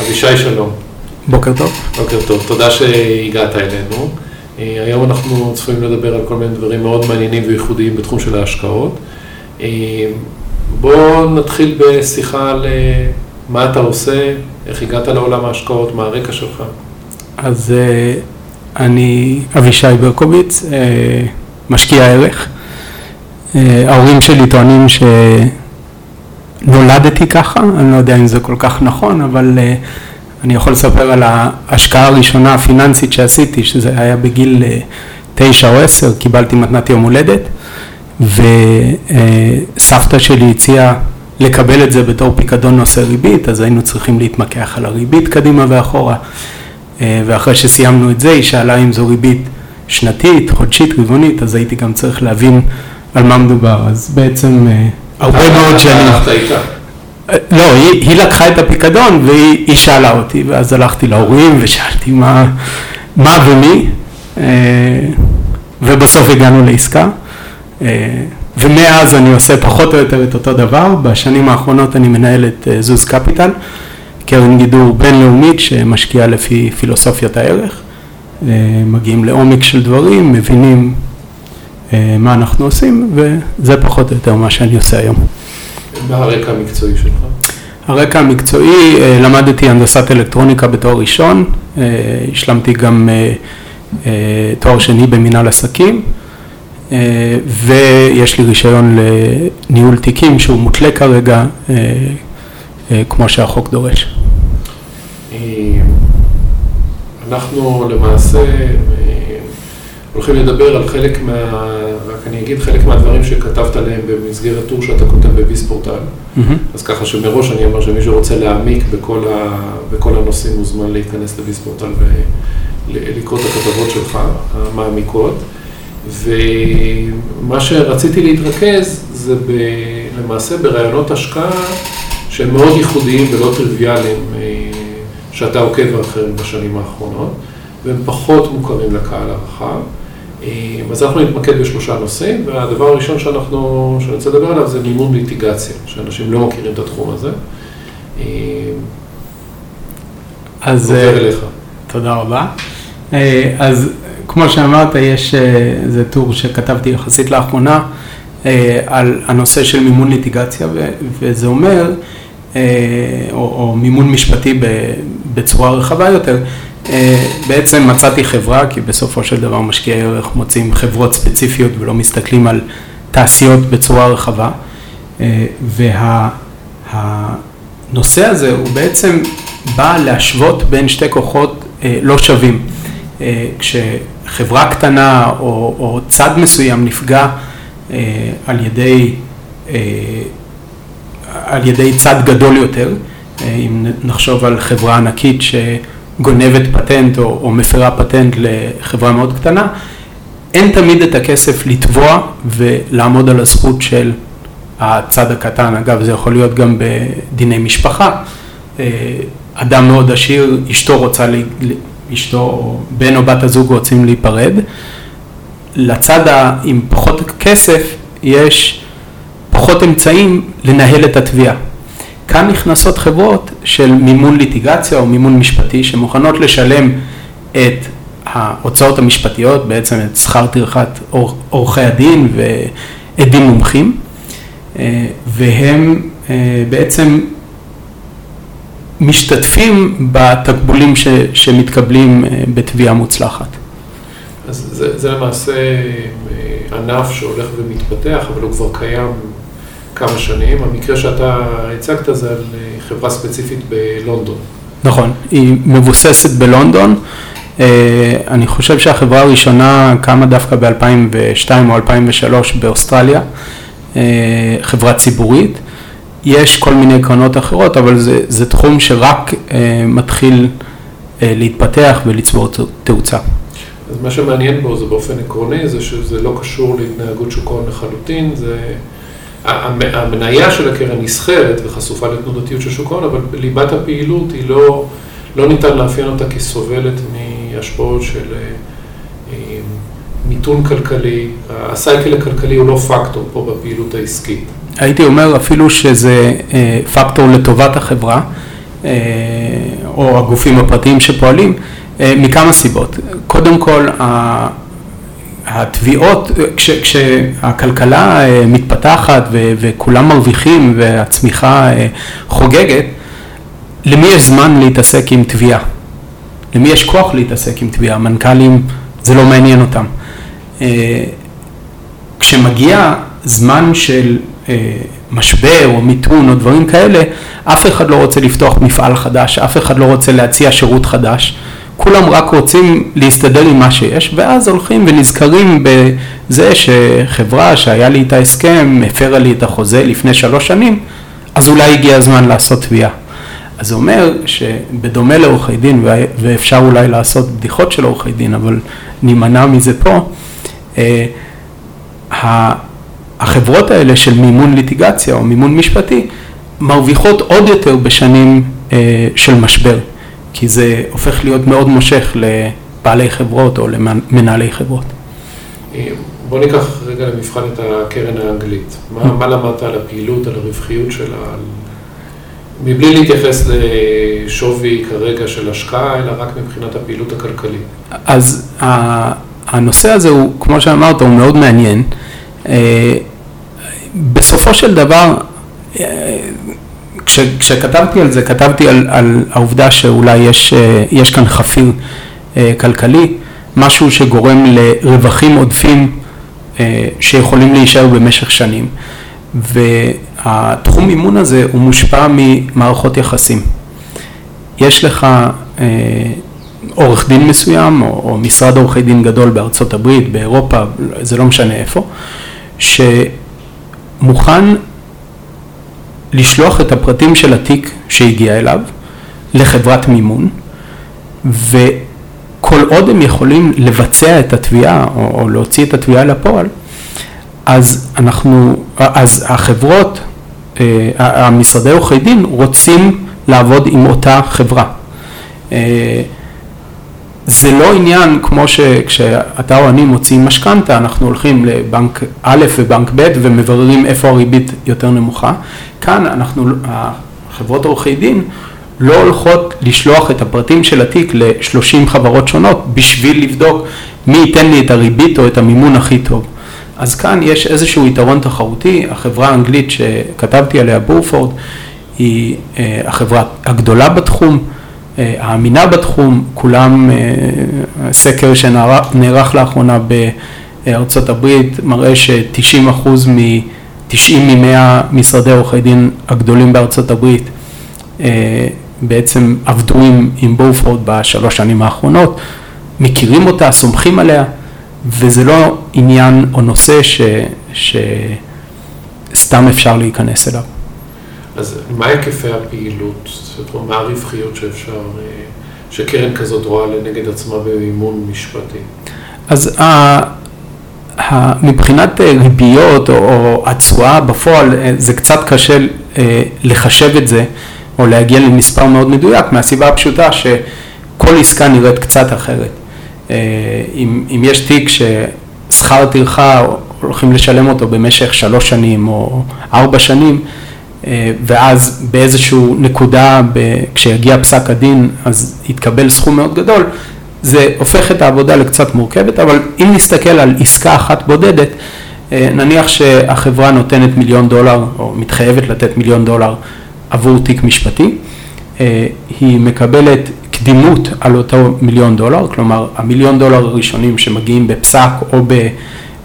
אבישי שלום. בוקר טוב. בוקר טוב, תודה שהגעת אלינו. אה, היום אנחנו צפויים לדבר על כל מיני דברים מאוד מעניינים וייחודיים בתחום של ההשקעות. אה, בואו נתחיל בשיחה על אה, מה אתה עושה, איך הגעת לעולם ההשקעות, מה הרקע שלך. אז אני אבישי ברקוביץ, משקיע ערך. ההורים שלי טוענים שנולדתי ככה, אני לא יודע אם זה כל כך נכון, אבל אני יכול לספר על ההשקעה הראשונה הפיננסית שעשיתי, שזה היה בגיל אה, תשע או עשר, קיבלתי מתנת יום הולדת, וסבתא שלי הציעה לקבל את זה בתור פיקדון נושא ריבית, אז היינו צריכים להתמקח על הריבית קדימה ואחורה, אה, ואחרי שסיימנו את זה, היא שאלה אם זו ריבית שנתית, חודשית, רבעונית, אז הייתי גם צריך להבין על מה מדובר, אז בעצם אה, הרבה מאוד שנים. לא, היא, היא לקחה את הפיקדון והיא שאלה אותי, ואז הלכתי להורים ושאלתי מה, מה ומי, אה, ובסוף הגענו לעסקה. אה, ומאז אני עושה פחות או יותר את אותו דבר, בשנים האחרונות אני מנהל את אה, זוז קפיטל, קרן גידור בינלאומית שמשקיעה לפי פילוסופיית הערך, מגיעים לעומק של דברים, מבינים מה אנחנו עושים, וזה פחות או יותר מה שאני עושה היום. מה הרקע המקצועי שלך? הרקע המקצועי, אה, למדתי הנדסת אלקטרוניקה בתואר ראשון, אה, השלמתי גם אה, תואר שני במנהל עסקים, ויש לי רישיון לניהול תיקים שהוא מותלה כרגע, כמו שהחוק דורש. אנחנו למעשה הולכים לדבר על חלק מה... רק אני אגיד חלק מהדברים שכתבת עליהם במסגרת טור שאתה כותב בביספורטל. Mm-hmm. אז ככה שמראש אני אומר שמי שרוצה להעמיק בכל, ה... בכל הנושאים מוזמן להיכנס לביספורטל ולקרוא את הכתבות שלך, המעמיקות. ומה שרציתי להתרכז זה ב... למעשה ברעיונות השקעה שהם מאוד ייחודיים ולא טריוויאליים אה, שאתה עוקב אחריהם בשנים האחרונות, והם פחות מוכרים לקהל הרחב. אה, אז אנחנו נתמקד בשלושה נושאים, והדבר הראשון שאנחנו, שאני רוצה לדבר עליו זה מימון ליטיגציה, שאנשים לא מכירים את התחום הזה. אה, אז עובר אה, אליך. תודה רבה. אז כמו שאמרת, יש איזה טור שכתבתי יחסית לאחרונה על הנושא של מימון ליטיגציה, וזה אומר, או, או מימון משפטי בצורה רחבה יותר, בעצם מצאתי חברה, כי בסופו של דבר משקיעי ערך מוצאים חברות ספציפיות ולא מסתכלים על תעשיות בצורה רחבה. אה, והנושא הזה הוא בעצם בא להשוות בין שתי כוחות אה, לא שווים. כשחברה קטנה או, או צד מסוים נפגע על ידי, על ידי צד גדול יותר, אם נחשוב על חברה ענקית ש... גונבת פטנט או, או מפרה פטנט לחברה מאוד קטנה, אין תמיד את הכסף לתבוע ולעמוד על הזכות של הצד הקטן. אגב, זה יכול להיות גם בדיני משפחה. אה, אדם מאוד עשיר, אשתו רוצה, לי, אשתו או בן או בת הזוג רוצים להיפרד. לצד עם פחות כסף יש פחות אמצעים לנהל את התביעה. כאן נכנסות חברות של מימון ליטיגציה או מימון משפטי שמוכנות לשלם את ההוצאות המשפטיות, בעצם את שכר טרחת עורכי הדין ועדים מומחים, אה, והם אה, בעצם משתתפים בתקבולים ש, שמתקבלים אה, בתביעה מוצלחת. אז זה, זה למעשה ענף שהולך ומתפתח, אבל הוא כבר קיים כמה שנים. המקרה שאתה הצגת זה על אה, חברה ספציפית בלונדון. נכון, היא מבוססת בלונדון. אה, אני חושב שהחברה הראשונה קמה דווקא ב-2002 או 2003 באוסטרליה, אה, חברה ציבורית. יש כל מיני קרנות אחרות, אבל זה, זה תחום שרק מתחיל להתפתח ולצבור תאוצה. אז מה שמעניין בו זה באופן עקרוני, זה שזה לא קשור להתנהגות שוק ההון לחלוטין, זה המניה של הקרן נסחרת וחשופה לתנודתיות של שוק ההון, אבל ליבת הפעילות היא לא, לא ניתן לאפיין אותה כסובלת מהשפעות של אה, אה, מיתון כלכלי, הסייקל הכלכלי הוא לא פקטור פה בפעילות העסקית. הייתי אומר אפילו שזה אה, פקטור לטובת החברה, או הגופים הפרטיים שפועלים, מכמה סיבות. קודם כל, התביעות, כש, כשהכלכלה מתפתחת וכולם מרוויחים והצמיחה חוגגת, למי יש זמן להתעסק עם תביעה? למי יש כוח להתעסק עם תביעה? מנכ"לים, זה לא מעניין אותם. כשמגיע זמן של משבר או מיתון או דברים כאלה, אף אחד לא רוצה לפתוח מפעל חדש, אף אחד לא רוצה להציע שירות חדש, כולם רק רוצים להסתדר עם מה שיש, ואז הולכים ונזכרים בזה שחברה שהיה לי איתה הסכם, הפרה לי את החוזה לפני שלוש שנים, אז אולי הגיע הזמן לעשות תביעה. אז זה אומר שבדומה לעורכי דין, ואפשר אולי לעשות בדיחות של עורכי דין, אבל נימנע מזה פה, אה, החברות האלה של מימון ליטיגציה או מימון משפטי מרוויחות עוד יותר בשנים אה, של משבר, כי זה הופך להיות מאוד מושך לבעלי חברות או למנהלי חברות. בוא ניקח רגע למבחן את הקרן האנגלית. מה, מה למדת על הפעילות, על הרווחיות שלה, על... מבלי להתייחס לשווי כרגע של השקעה, אלא רק מבחינת הפעילות הכלכלית. אז הנושא הזה הוא, כמו שאמרת, הוא מאוד מעניין. אה, בסופו של דבר, אה, כש, כשכתבתי על זה, כתבתי על, על העובדה שאולי יש, אה, יש כאן חפיר כלכלי, משהו שגורם לרווחים עודפים שיכולים להישאר במשך שנים. והתחום מימון הזה הוא מושפע ממערכות יחסים. יש לך עורך דין מסוים, או, או משרד עורכי דין גדול בארצות הברית, באירופה, זה לא משנה איפה, שמוכן לשלוח את הפרטים של התיק שהגיע אליו לחברת מימון, וכל עוד הם יכולים לבצע את התביעה או, או להוציא את התביעה לפועל, אז אנחנו, אז החברות, אה, המשרדי עורכי דין רוצים לעבוד עם אותה חברה. זה לא עניין כמו שכשאתה או אני מוציאים משכנתה, אנחנו הולכים לבנק א' ובנק ב' ומבררים איפה הריבית יותר נמוכה. כאן אנחנו, חברות עורכי דין לא הולכות לשלוח את הפרטים של התיק ל-30 חברות שונות בשביל לבדוק מי ייתן לי את הריבית או את המימון הכי טוב. אז כאן יש איזשהו יתרון תחרותי, החברה האנגלית שכתבתי עליה, בורפורד, היא אה, החברה הגדולה בתחום. אה, האמינה בתחום, כולם, אה, סקר שנערך לאחרונה בארצות הברית מראה ש-90 אחוז מ-90 מ-100 משרדי עורכי דין הגדולים בארצות הברית אה, בעצם עבדו עם, בורפורד בשלוש שנים האחרונות, מכירים אותה, סומכים עליה, וזה לא עניין או נושא שסתם אפשר להיכנס אליו. אז מה היקפי הפעילות, זאת אומרת, מה הרווחיות שאפשר, אה, שקרן כזאת רואה לנגד עצמה במימון משפטי? אז מבחינת אה, ריביות או התשואה בפועל, אה, זה קצת קשה לחשב את זה, או להגיע למספר מאוד מדויק, מהסיבה הפשוטה שכל עסקה נראית קצת אחרת. אם, אם יש תיק ששכר טרחה הולכים לשלם אותו במשך שלוש שנים או ארבע שנים, אה, ואז באיזשהו נקודה, כשיגיע פסק הדין, אז יתקבל סכום מאוד גדול, זה הופך את העבודה לקצת מורכבת, אבל אם נסתכל על עסקה אחת בודדת, אה, נניח שהחברה נותנת מיליון דולר, או מתחייבת לתת מיליון דולר עבור תיק משפטי, אה, היא מקבלת קדימות על אותו מיליון דולר, כלומר המיליון דולר הראשונים שמגיעים בפסק או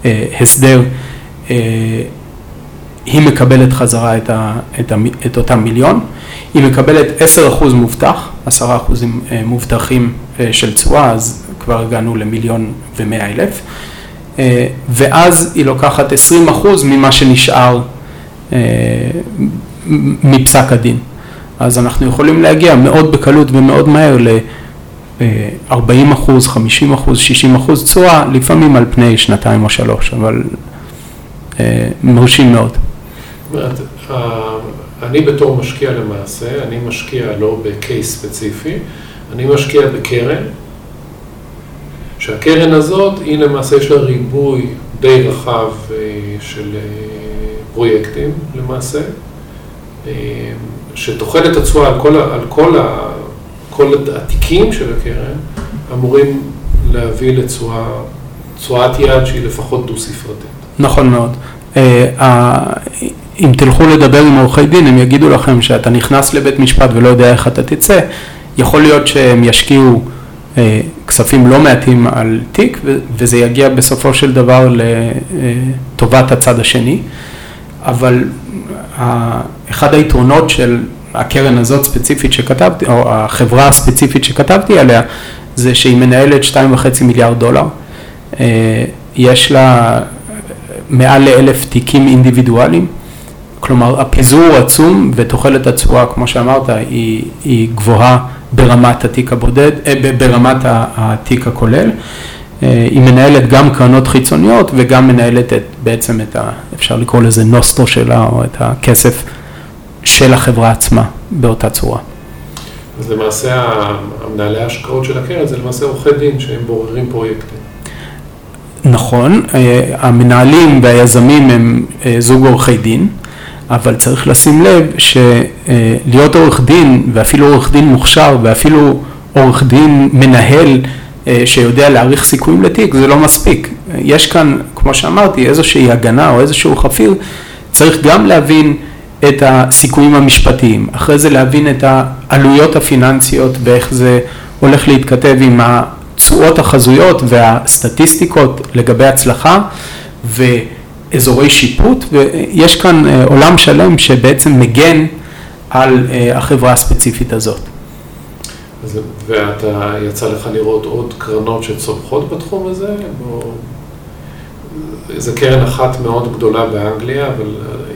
בהסדר היא מקבלת חזרה את, ה, את, ה, את אותם מיליון, היא מקבלת 10% מובטח, 10% אה, מובטחים אה, של תשואה, אז כבר הגענו למיליון ומאה אלף, אה, ואז היא לוקחת 20% ממה שנשאר מפסק הדין. אז אנחנו יכולים להגיע מאוד בקלות ומאוד מהר ל-40 אחוז, 50 אחוז, 60 אחוז תשואה, לפעמים על פני שנתיים או שלוש, אבל מרשים מאוד. אומרת, אני בתור משקיע למעשה, אני משקיע לא בקייס ספציפי, אני משקיע בקרן, שהקרן הזאת, היא למעשה יש לה ריבוי די רחב אה, של אה, פרויקטים למעשה, אה, שתוחלת התשואה על כל, על כל כל התיקים של הקרן אמורים להביא לתשואת יד שהיא לפחות דו-ספרתית. נכון מאוד. אם תלכו לדבר עם עורכי דין, הם יגידו לכם שאתה נכנס לבית משפט ולא יודע איך אתה תצא, יכול להיות שהם ישקיעו אה, כספים לא מעטים על תיק, וזה יגיע בסופו של דבר לטובת הצד השני, אבל אחד היתרונות של הקרן הזאת ספציפית שכתבתי, או החברה הספציפית שכתבתי עליה, זה שהיא מנהלת 2.5 מיליארד דולר, אה, יש לה מעל לאלף תיקים אינדיבידואליים, כלומר הפיזור עצום ותוחלת התשואה, כמו שאמרת, היא, היא גבוהה ברמת התיק הבודד, אה, ברמת התיק הכולל. אה, היא מנהלת גם קרנות חיצוניות וגם מנהלת את, בעצם את ה... אפשר לקרוא לזה נוסטו שלה או את הכסף של החברה עצמה באותה צורה. אז למעשה המנהלי ההשקעות של הקרן זה למעשה עורכי דין שהם בוררים פרויקטים. נכון, אה, המנהלים והיזמים הם זוג עורכי דין. אבל צריך לשים לב שלהיות עורך דין, ואפילו עורך דין מוכשר, ואפילו עורך דין מנהל אה, שיודע להעריך סיכויים לתיק, זה לא מספיק. יש כאן, כמו שאמרתי, איזושהי הגנה או איזשהו חפיר, צריך גם להבין את הסיכויים המשפטיים, אחרי זה להבין את העלויות הפיננסיות ואיך זה הולך להתכתב עם התשואות החזויות והסטטיסטיקות לגבי הצלחה, ו... אזורי שיפוט, ויש כאן אה, עולם שלם שבעצם מגן על אה, החברה הספציפית הזאת. ואתה, יצא לך לראות עוד קרנות שצומחות בתחום הזה? או... זו קרן אחת מאוד גדולה באנגליה, אבל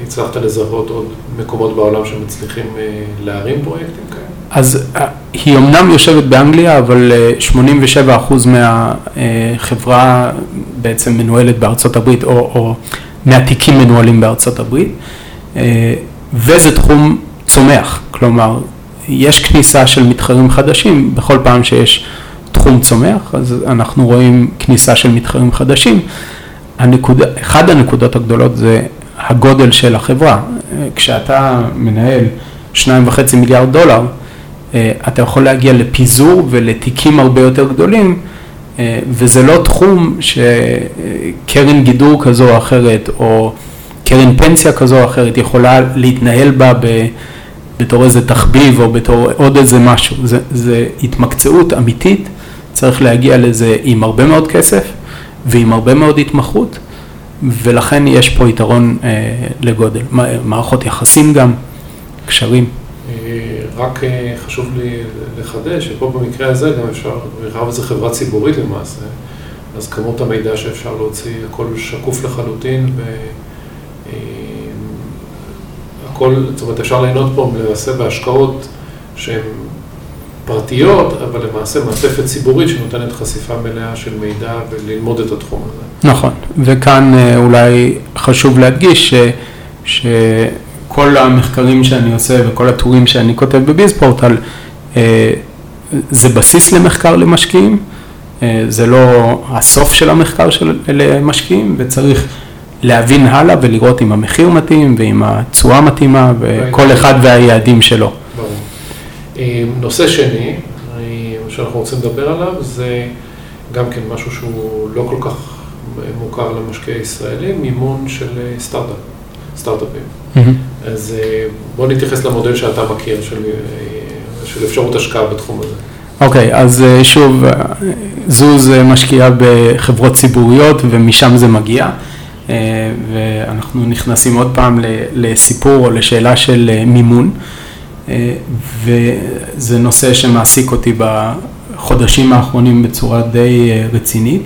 הצלחת לזהות עוד מקומות בעולם שמצליחים אה, להרים פרויקטים כאלה? אז היא אמנם יושבת באנגליה, אבל 87% מהחברה בעצם מנוהלת בארצות הברית, או, או מהתיקים מנוהלים בארצות הברית, אה, וזה תחום צומח, כלומר, יש כניסה של מתחרים חדשים בכל פעם שיש תחום צומח, אז אנחנו רואים כניסה של מתחרים חדשים. הנקוד, אחד הנקודות הגדולות זה הגודל של החברה. כשאתה מנהל שניים וחצי מיליארד דולר, אה, אתה יכול להגיע לפיזור ולתיקים הרבה יותר גדולים, וזה לא תחום שקרן גידור כזו או אחרת, או קרן פנסיה כזו או אחרת יכולה להתנהל בה ב... בתור איזה תחביב או בתור עוד איזה משהו, זה, זה התמקצעות אמיתית, צריך להגיע לזה עם הרבה מאוד כסף ועם הרבה מאוד התמחות, ולכן יש פה יתרון אה, לגודל, מערכות יחסים גם, קשרים. רק אה, חשוב לי לחדש שפה במקרה הזה גם אפשר, מאחר וזו חברה ציבורית למעשה, אז כמות המידע שאפשר להוציא, הכל שקוף לחלוטין והכל, אה, זאת אומרת אפשר ליהנות פה למעשה בהשקעות שהן פרטיות, אבל למעשה מעטפת ציבורית שנותנת חשיפה מלאה של מידע וללמוד את התחום הזה. נכון, וכאן אה, אולי חשוב להדגיש ש... ש... כל המחקרים שאני עושה וכל הטורים שאני כותב בביזפורטל, אה, זה בסיס למחקר למשקיעים, אה, זה לא הסוף של המחקר של משקיעים, וצריך להבין הלאה ולראות אם המחיר מתאים ואם התשואה מתאימה וכל אחד והיעדים שלו. ברור. אה, נושא שני, שאנחנו רוצים לדבר עליו, זה גם כן משהו שהוא לא כל כך מוכר למשקיעי ישראלים, מימון של סטארט-אפ, סטארט-אפים. Mm-hmm. אז אה, בוא נתייחס למודל שאתה מכיר של, אה, של אפשרות השקעה בתחום הזה. אוקיי, okay, אז אה, שוב, זוז משקיעה בחברות ציבוריות ומשם זה מגיע. ואנחנו נכנסים עוד פעם לסיפור או לשאלה של מימון, וזה נושא שמעסיק אותי בחודשים האחרונים בצורה די רצינית.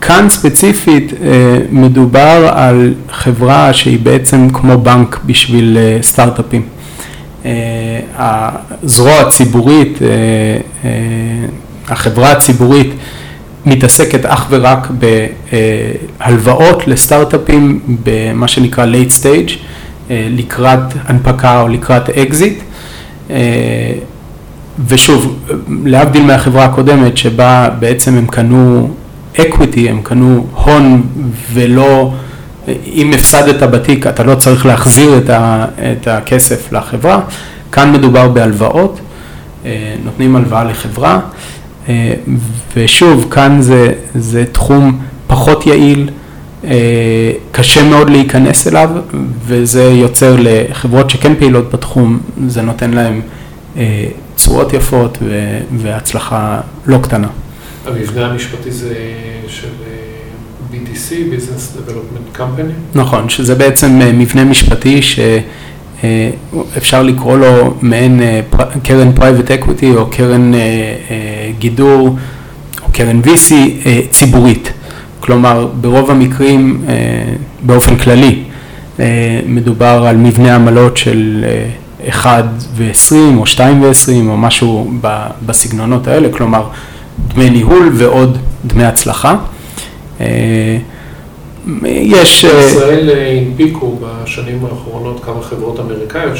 כאן ספציפית אה, מדובר על חברה שהיא בעצם כמו בנק בשביל אה, סטארט-אפים. אה, הזרוע הציבורית, החברה הציבורית מתעסקת אך ורק בהלוואות לסטארט-אפים במה שנקרא late stage, לקראת הנפקה או לקראת אקזיט. ושוב, להבדיל מהחברה הקודמת שבה בעצם הם קנו equity, הם קנו הון ולא, אם הפסדת בתיק אתה לא צריך להחזיר את, ה, את הכסף לחברה, כאן מדובר בהלוואות נותנים הלוואה לחברה, ושוב, כאן זה, זה תחום פחות יעיל, קשה מאוד להיכנס אליו, וזה יוצר לחברות שכן פעילות בתחום, זה נותן להם תשואות יפות והצלחה לא קטנה. המבנה המשפטי זה של BDC, Business Development Company? נכון, שזה בעצם אה, מבנה משפטי שאפשר לקרוא לו מעין אה, קרן private equity או קרן אה, גידור או קרן VC ציבורית. כלומר, ברוב המקרים, באופן כללי, מדובר על מבנה עמלות של 1 ו-20 או 2 ו-20 או משהו בסגנונות האלה, כלומר דמי ניהול ועוד דמי הצלחה. יש... אה, בישראל אה, הנפיקו בשנים האחרונות כמה חברות אמריקאיות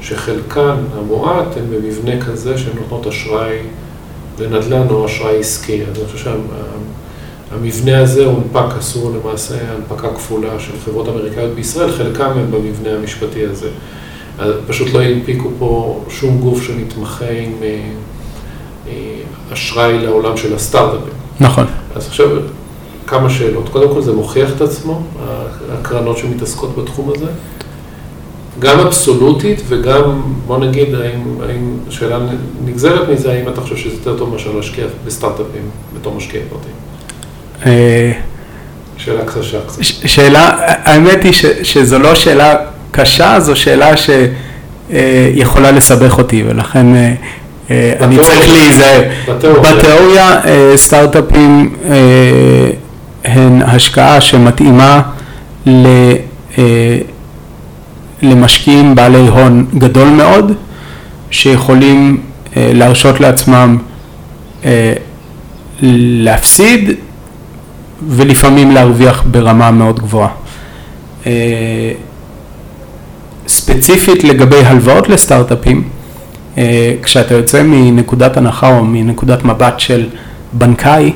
שחלקן המועט הן במבנה כזה שהן נותנות אשראי לנדל"ן או אשראי עסקי. אז אני חושב שהמבנה הזה הונפק, אסור למעשה הנפקה כפולה של חברות אמריקאיות בישראל, חלקם הם במבנה המשפטי הזה. פשוט לא הנפיקו פה שום גוף שמתמחה עם אה, אשראי לעולם של הסטארט-אפים. נכון. אז עכשיו... כמה שאלות. קודם כל זה מוכיח את עצמו, הקרנות שמתעסקות בתחום הזה. גם אבסולוטית וגם, בוא נגיד, האם, האם שאלה נגזרת מזה, האם אתה חושב שזה יותר טוב מאשר להשקיע בסטארט-אפים בתור משקיע פרטי? אה, שאלה קשה קצת. שאלה, האמת היא ש, שזו לא שאלה קשה, זו שאלה שיכולה לסבך אותי, ולכן אה, אה, אני צריך להיזהר. בתיאוריה, סטארט-אפים הן השקעה שמתאימה אה, למשקיעים בעלי הון גדול מאוד, שיכולים אה, להרשות לעצמם אה, להפסיד ולפעמים להרוויח ברמה מאוד גבוהה. ספציפית לגבי הלוואות לסטארט-אפים, כשאתה יוצא מנקודת הנחה או מנקודת מבט של בנקאי,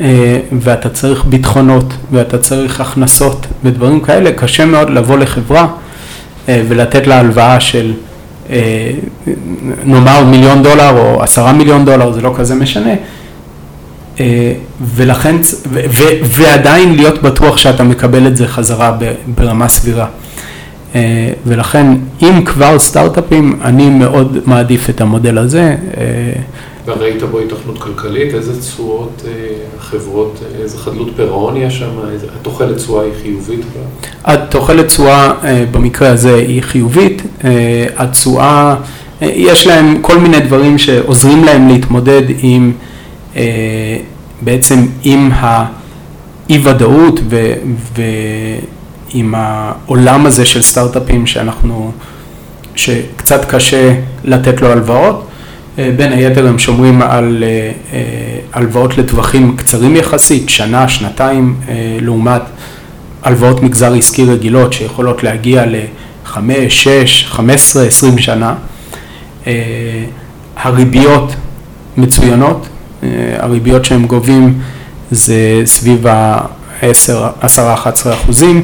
אה, ואתה צריך ביטחונות ואתה צריך הכנסות ודברים כאלה, קשה מאוד לבוא לחברה אה, ולתת לה הלוואה של אה, נאמר מיליון דולר או עשרה מיליון דולר, זה לא כזה משנה, ולכן, ו, ו, ועדיין להיות בטוח שאתה מקבל את זה חזרה ברמה סבירה. ולכן אם כבר סטארט-אפים, אני מאוד מעדיף את המודל הזה. וראית בו התכנות כלכלית, איזה תשואות אה, חברות, איזה חדלות פירעון יש שם, התוחלת תשואה היא חיובית? התוחלת תשואה אה, במקרה הזה היא חיובית, אה, התשואה, יש להם כל מיני דברים שעוזרים להם להתמודד עם, בעצם עם האי ודאות ועם העולם הזה של סטארט-אפים שאנחנו, שקצת קשה לתת לו הלוואות. אה, בין היתר הם שומרים על אה, אה, הלוואות לטווחים קצרים יחסית, שנה, שנתיים, לעומת הלוואות מגזר עסקי רגילות שיכולות להגיע ל-5, 6, 15, 20 שנה. הריביות מצוינות, הריביות שהם גובים זה סביב ה-10-11 אחוזים.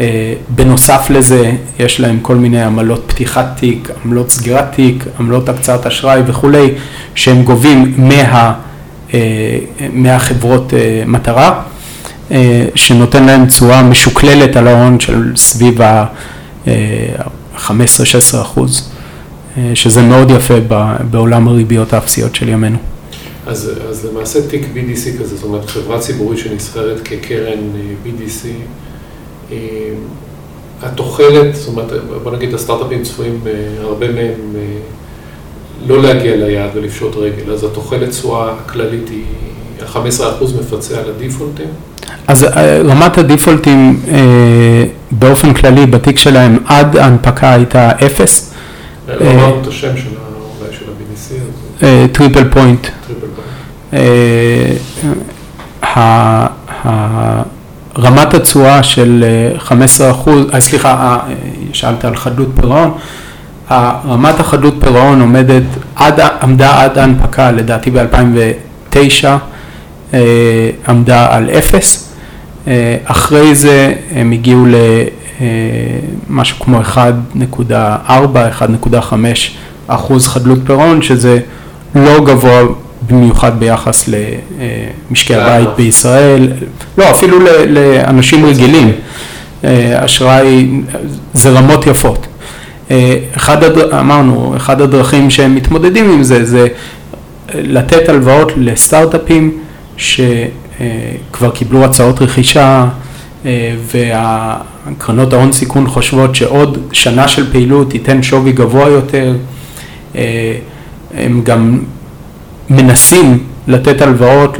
אה, בנוסף לזה, יש להם כל מיני עמלות פתיחת תיק, עמלות סגירת תיק, עמלות הקצאת אשראי וכולי, שהם גובים מה, אה, מהחברות אה, מטרה, שנותן להם תשואה משוקללת על ההון של סביב ה-15-16 אחוז, שזה מאוד יפה בעולם הריביות האפסיות של ימינו. אז, אז למעשה תיק BDC כזה, זאת אומרת חברה ציבורית שנסחרת כקרן BDC, התוחלת, זאת אומרת, בוא נגיד הסטארט-אפים צפויים, אה, הרבה מהם אה, לא להגיע ליעד ולפשוט רגל, אז התוחלת תשואה הכללית היא, ה-15% מפצה על הדיפולטים? אז רמת הדיפולטים באופן כללי בתיק שלהם עד ההנפקה הייתה אפס. לא אמרנו את השם של אולי של ה-BDC. Triple Point. טריפל פוינט. רמת התשואה של 15 אה, אחוז, אה, סליחה, אה, שאלת על חדלות פירעון, רמת החדלות פירעון עומדת, עד, עמדה עד ההנפקה לדעתי ב-2009 עמדה על אפס, אחרי זה הם הגיעו למשהו כמו 1.4, 1.5 אחוז חדלות פירעון, שזה לא גבוה במיוחד ביחס למשקי הבית בישראל, לא, אפילו לאנשים רגילים. אשראי, זה רמות יפות. אחד, הדר... אמרנו, אחד הדרכים שהם מתמודדים עם זה, זה לתת הלוואות לסטארט-אפים שכבר קיבלו הצעות רכישה והקרנות ההון סיכון חושבות שעוד שנה של פעילות ייתן שווי גבוה יותר, הם גם מנסים לתת הלוואות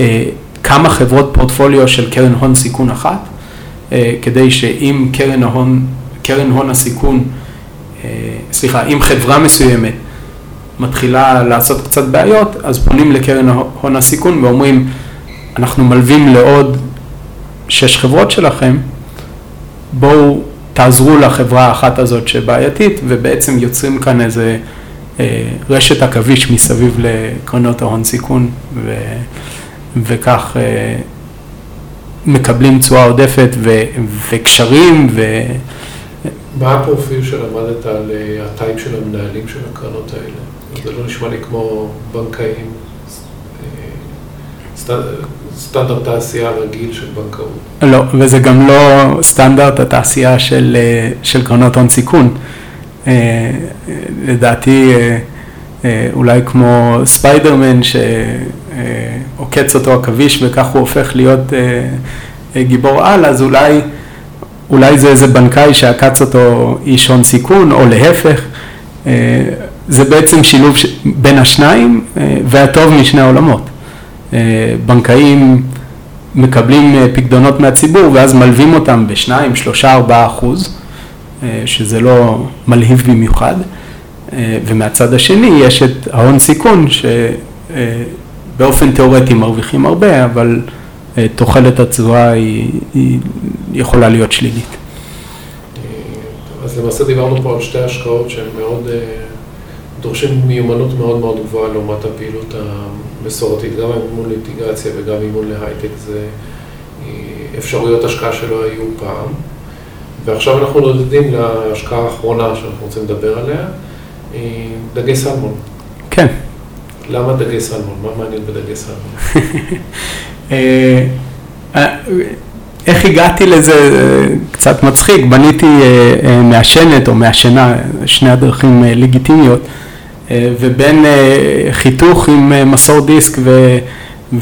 לכמה חברות פורטפוליו של קרן הון סיכון אחת, כדי שאם קרן ההון, קרן הון הסיכון, סליחה, אם חברה מסוימת מתחילה לעשות קצת בעיות, אז פונים לקרן הון הסיכון ואומרים, אנחנו מלווים לעוד שש חברות שלכם, בואו תעזרו לחברה האחת הזאת שבעייתית, ובעצם יוצרים כאן איזה אה, רשת עכביש מסביב לקרנות ההון סיכון, ו, וכך אה, מקבלים תשואה עודפת ו, וקשרים. ו... מה הפרופיל שלמדת על אה, הטייפ של המנהלים של הקרנות האלה? זה לא נשמע לי כמו בנקאים, סטנדרט תעשייה רגיל של בנקאות. לא, וזה גם לא סטנדרט התעשייה של, של קרנות הון סיכון. אה, לדעתי אה, אה, אולי כמו ספיידרמן שעוקץ אותו עכביש וכך הוא הופך להיות גיבור על, אז אולי, אולי זה איזה בנקאי שעקץ אותו איש הון סיכון, או להפך. זה בעצם שילוב בין השניים והטוב משני העולמות. בנקאים מקבלים פקדונות מהציבור ואז מלווים אותם בשניים, שלושה, ארבעה אחוז. אה, שזה לא מלהיב במיוחד, אה, ומהצד השני יש את ההון סיכון שבאופן תיאורטי מרוויחים הרבה, אבל אה, תוחלת התשואה היא, היא יכולה להיות שלילית. אז למעשה דיברנו פה על שתי השקעות שהן מאוד, דורשים מיומנות מאוד מאוד גבוהה לעומת הפעילות המסורתית, גם אימון לאינטגרציה וגם אימון להייטק, זה אפשרויות השקעה שלא היו פעם. ועכשיו אנחנו נודדים להשקעה האחרונה שאנחנו רוצים לדבר עליה, דגי סלמון. כן. למה דגי סלמון? מה מעניין בדגי סלמון? אה, אה, איך הגעתי לזה? קצת מצחיק, בניתי אה, מעשנת או מעשנה, שני הדרכים לגיטימיות, ובין חיתוך עם מסור דיסק ו...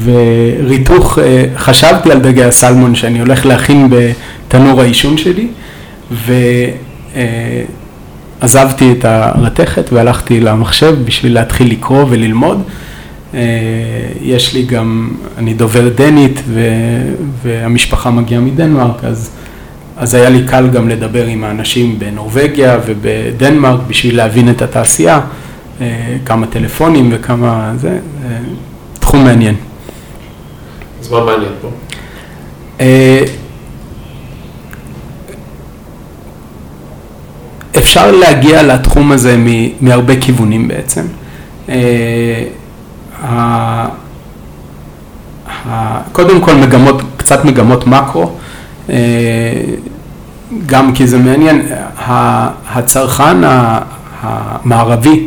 וריתוך, חשבתי על דגי הסלמון שאני הולך להכין בתנור העישון שלי, ועזבתי את הרתכת והלכתי למחשב בשביל להתחיל לקרוא וללמוד. אה, יש לי גם, אני דובר דנית והמשפחה מגיעה מדנמרק, אז, אז היה לי קל גם לדבר עם האנשים בנורבגיה ובדנמרק בשביל להבין את התעשייה, אה, כמה טלפונים וכמה זה, אה, תחום מעניין. אז מה מעניין פה? אפשר להגיע לתחום הזה מהרבה כיוונים בעצם. אה, קודם כל מגמות, קצת מגמות מקרו, אה, גם כי זה מעניין, הצרכן המערבי,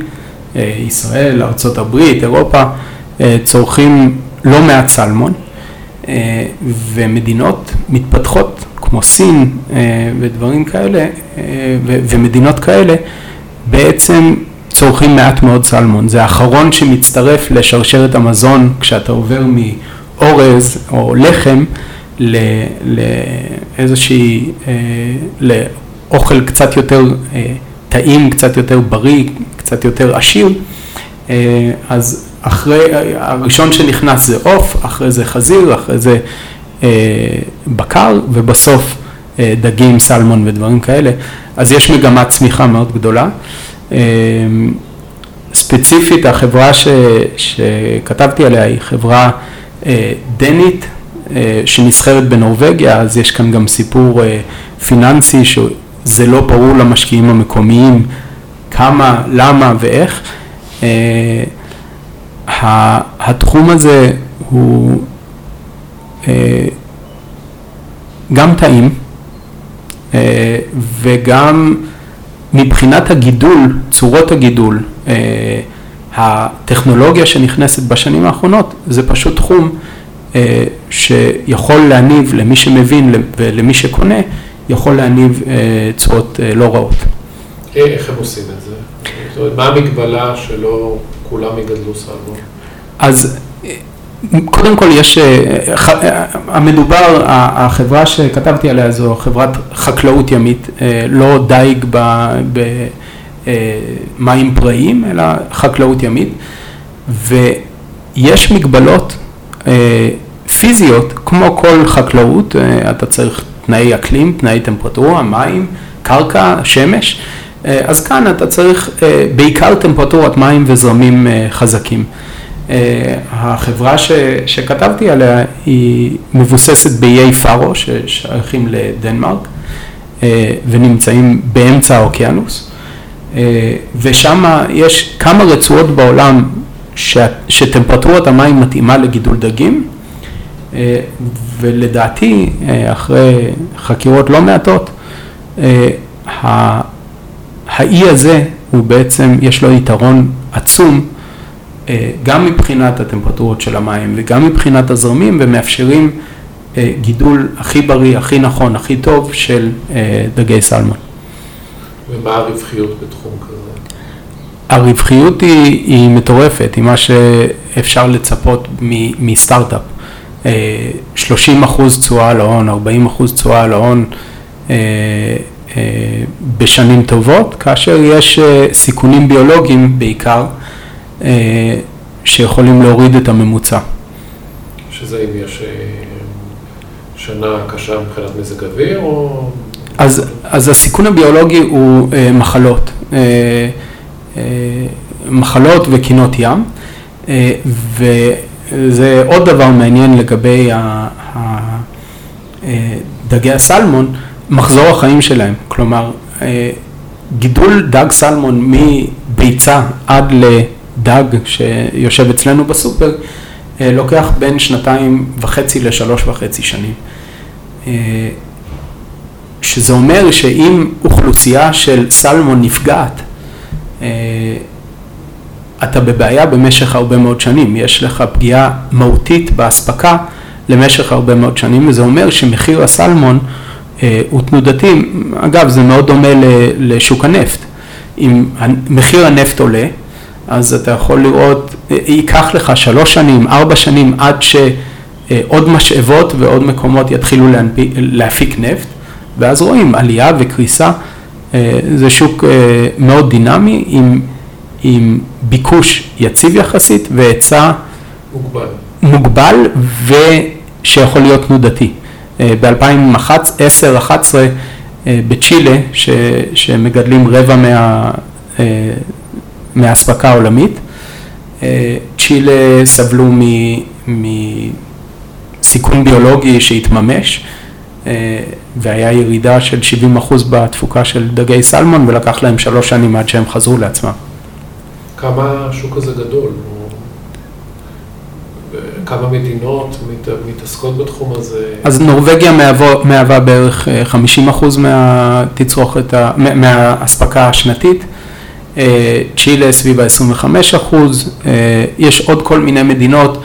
אה, ישראל, ארה"ב, אירופה, צורכים לא מעט סלמון, ומדינות מתפתחות כמו סין אה, ודברים כאלה, אה, ומדינות כאלה, בעצם צורכים מעט מאוד סלמון. זה האחרון שמצטרף לשרשרת המזון כשאתה עובר מאורז או לחם לאיזושהי, אה, לאוכל קצת יותר טעים, קצת יותר בריא, קצת יותר עשיר. אז אחרי, הראשון שנכנס זה עוף, אחרי זה חזיר, אחרי זה אה, בקר, ובסוף אה, דגים, סלמון ודברים כאלה. אז יש מגמת צמיחה מאוד גדולה. אה, ספציפית, החברה ש, שכתבתי עליה היא חברה דנית שנסחרת בנורבגיה, אז יש כאן גם סיפור פיננסי שזה לא ברור למשקיעים המקומיים כמה, למה ואיך. התחום הזה הוא אה, גם טעים אה, וגם מבחינת הגידול, צורות הגידול, הטכנולוגיה שנכנסת בשנים האחרונות, זה פשוט תחום שיכול להניב למי שמבין ולמי שקונה, יכול להניב צורות לא רעות. איך הם עושים את זה? מה המגבלה שלא כולם יגדלו סלמון? אז קודם כל יש, המדובר, החברה שכתבתי עליה זו חברת חקלאות ימית, לא דייג במים פראיים, אלא חקלאות ימית, ויש מגבלות פיזיות, כמו כל חקלאות, אתה צריך תנאי אקלים, תנאי טמפרטורה, מים, קרקע, שמש, אז כאן אתה צריך בעיקר טמפרטורת מים וזרמים חזקים. החברה ש, שכתבתי עליה היא מבוססת באיי פארו ששייכים לדנמרק ונמצאים באמצע האוקיינוס ושם יש כמה רצועות בעולם ש, שטמפרטורת המים מתאימה לגידול דגים ולדעתי אחרי חקירות לא מעטות האי הזה הוא בעצם יש לו יתרון עצום גם מבחינת הטמפרטורות של המים וגם מבחינת הזרמים ומאפשרים גידול הכי בריא, הכי נכון, הכי טוב של דגי סלמון. ומה הרווחיות בתחום כזה? הרווחיות היא, היא מטורפת, היא מה שאפשר לצפות מסטארט-אפ. 30 אחוז תשואה על ההון, 40 אחוז תשואה על ההון בשנים טובות, כאשר יש סיכונים ביולוגיים בעיקר. שיכולים להוריד את הממוצע. שזה אם יש שנה קשה מבחינת מזג אוויר או... אז, אז הסיכון הביולוגי הוא מחלות, מחלות וקינות ים, וזה עוד דבר מעניין לגבי דגי הסלמון, מחזור החיים שלהם, כלומר גידול דג סלמון מביצה עד ל... דג שיושב אצלנו בסופר, לוקח בין שנתיים וחצי לשלוש וחצי שנים. שזה אומר שאם אוכלוסייה של סלמון נפגעת, אתה בבעיה במשך הרבה מאוד שנים, יש לך פגיעה מהותית באספקה למשך הרבה מאוד שנים, וזה אומר שמחיר הסלמון הוא תנודתי, אגב זה מאוד דומה לשוק הנפט, אם מחיר הנפט עולה, אז אתה יכול לראות, ייקח לך שלוש שנים, ארבע שנים עד שעוד משאבות ועוד מקומות יתחילו להנפיק, להפיק נפט, ואז רואים עלייה וקריסה, זה שוק מאוד דינמי עם, עם ביקוש יציב יחסית והיצע מוגבל, מוגבל ושיכול להיות תנודתי. ב-2010-2011 בצ'ילה, ש, שמגדלים רבע מה... מהאספקה העולמית. צ'ילה סבלו מסיכון ביולוגי שהתממש והיה ירידה של 70 אחוז בתפוקה של דגי סלמון ולקח להם שלוש שנים עד שהם חזרו לעצמם. כמה השוק הזה גדול? כמה מדינות מתעסקות בתחום הזה? אז נורבגיה מהווה בערך 50 אחוז מהתצרוכת, מהאספקה השנתית. צ'ילה סביב ה-25 אחוז, יש עוד כל מיני מדינות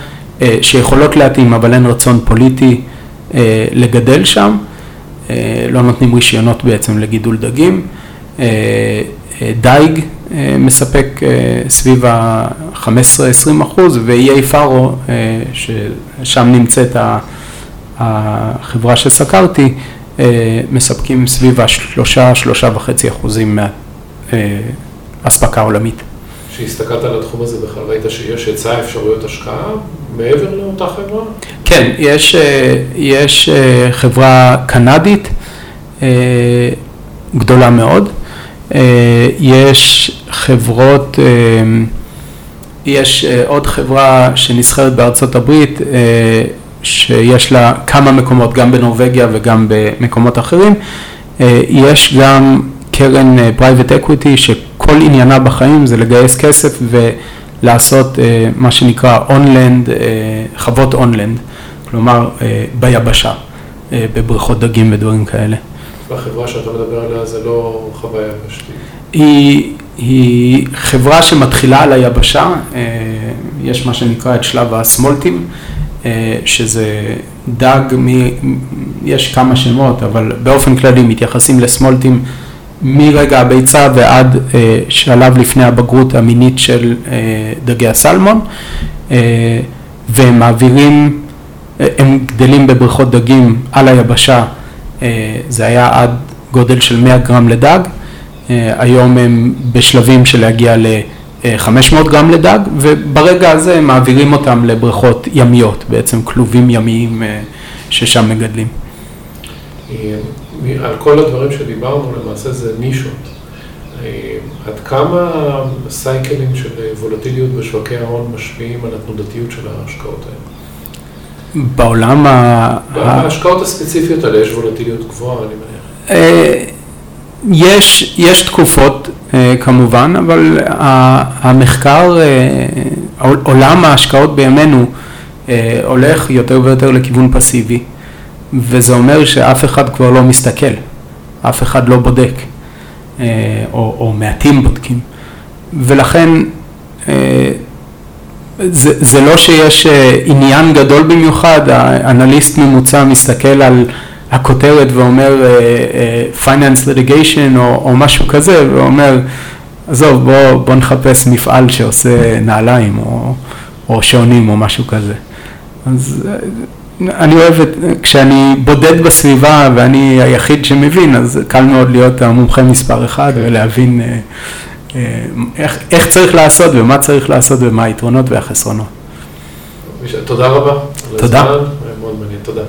שיכולות להתאים אבל אין רצון פוליטי לגדל שם, לא נותנים רישיונות בעצם לגידול דגים, דייג מספק סביב ה-15-20 אחוז ואיי פארו ששם נמצאת החברה שסקרתי מספקים סביב השלושה-שלושה וחצי אחוזים מה... אספקה עולמית. כשהסתכלת על התחום הזה בכלל, ראית שיש היצע אפשרויות השקעה מעבר לאותה חברה? כן, יש, יש חברה קנדית גדולה מאוד, יש חברות, יש עוד חברה שנסחרת בארצות הברית, שיש לה כמה מקומות, גם בנורבגיה וגם במקומות אחרים, יש גם קרן private equity שכל עניינה בחיים זה לגייס כסף ולעשות מה שנקרא onland, חוות onland, כלומר ביבשה, בבריכות דגים ודברים כאלה. והחברה שאתה מדבר עליה זה לא חווה יבשתית. היא, היא חברה שמתחילה על היבשה, אה, יש מה שנקרא את שלב הסמולטים, אה, שזה דג, מ, יש כמה שמות, אבל באופן כללי מתייחסים לסמולטים מרגע הביצה ועד אה, שלב לפני הבגרות המינית של דגי הסלמון, והם מעבירים, הם גדלים בבריכות דגים על היבשה, זה היה עד גודל של 100 גרם לדג. אה, היום הם בשלבים של להגיע ל-500 גרם לדג, וברגע הזה הם מעבירים אותם לבריכות ימיות, בעצם כלובים ימיים אה, ששם מגדלים. אה, על כל הדברים שדיברנו, למעשה זה נישות. עד כמה סייקלים של וולטיליות בשווקי ההון משפיעים על התנודתיות של ההשקעות האלה? בעולם ה... בהשקעות הספציפיות האלה יש וולטיליות גבוהה, אני מניח. יש, יש תקופות אה, כמובן, אבל המחקר, אה, עולם ההשקעות בימינו אה, הולך יותר ויותר לכיוון פסיבי, וזה אומר שאף אחד כבר לא מסתכל, אף אחד לא בודק, או, או מעטים בודקים, ולכן זה, זה לא שיש עניין גדול במיוחד, האנליסט ממוצע מסתכל על הכותרת ואומר uh, uh, finance litigation או, או משהו כזה, ואומר, עזוב, בוא, בוא נחפש מפעל שעושה נעליים או, או שעונים או משהו כזה. אז uh, אני אוהב את, כשאני בודד בסביבה ואני היחיד שמבין, אז קל מאוד להיות המומחה מספר אחד ולהבין uh, איך, איך צריך לעשות ומה צריך לעשות ומה היתרונות והחסרונות. תודה רבה. תודה. מאוד מעניין, תודה.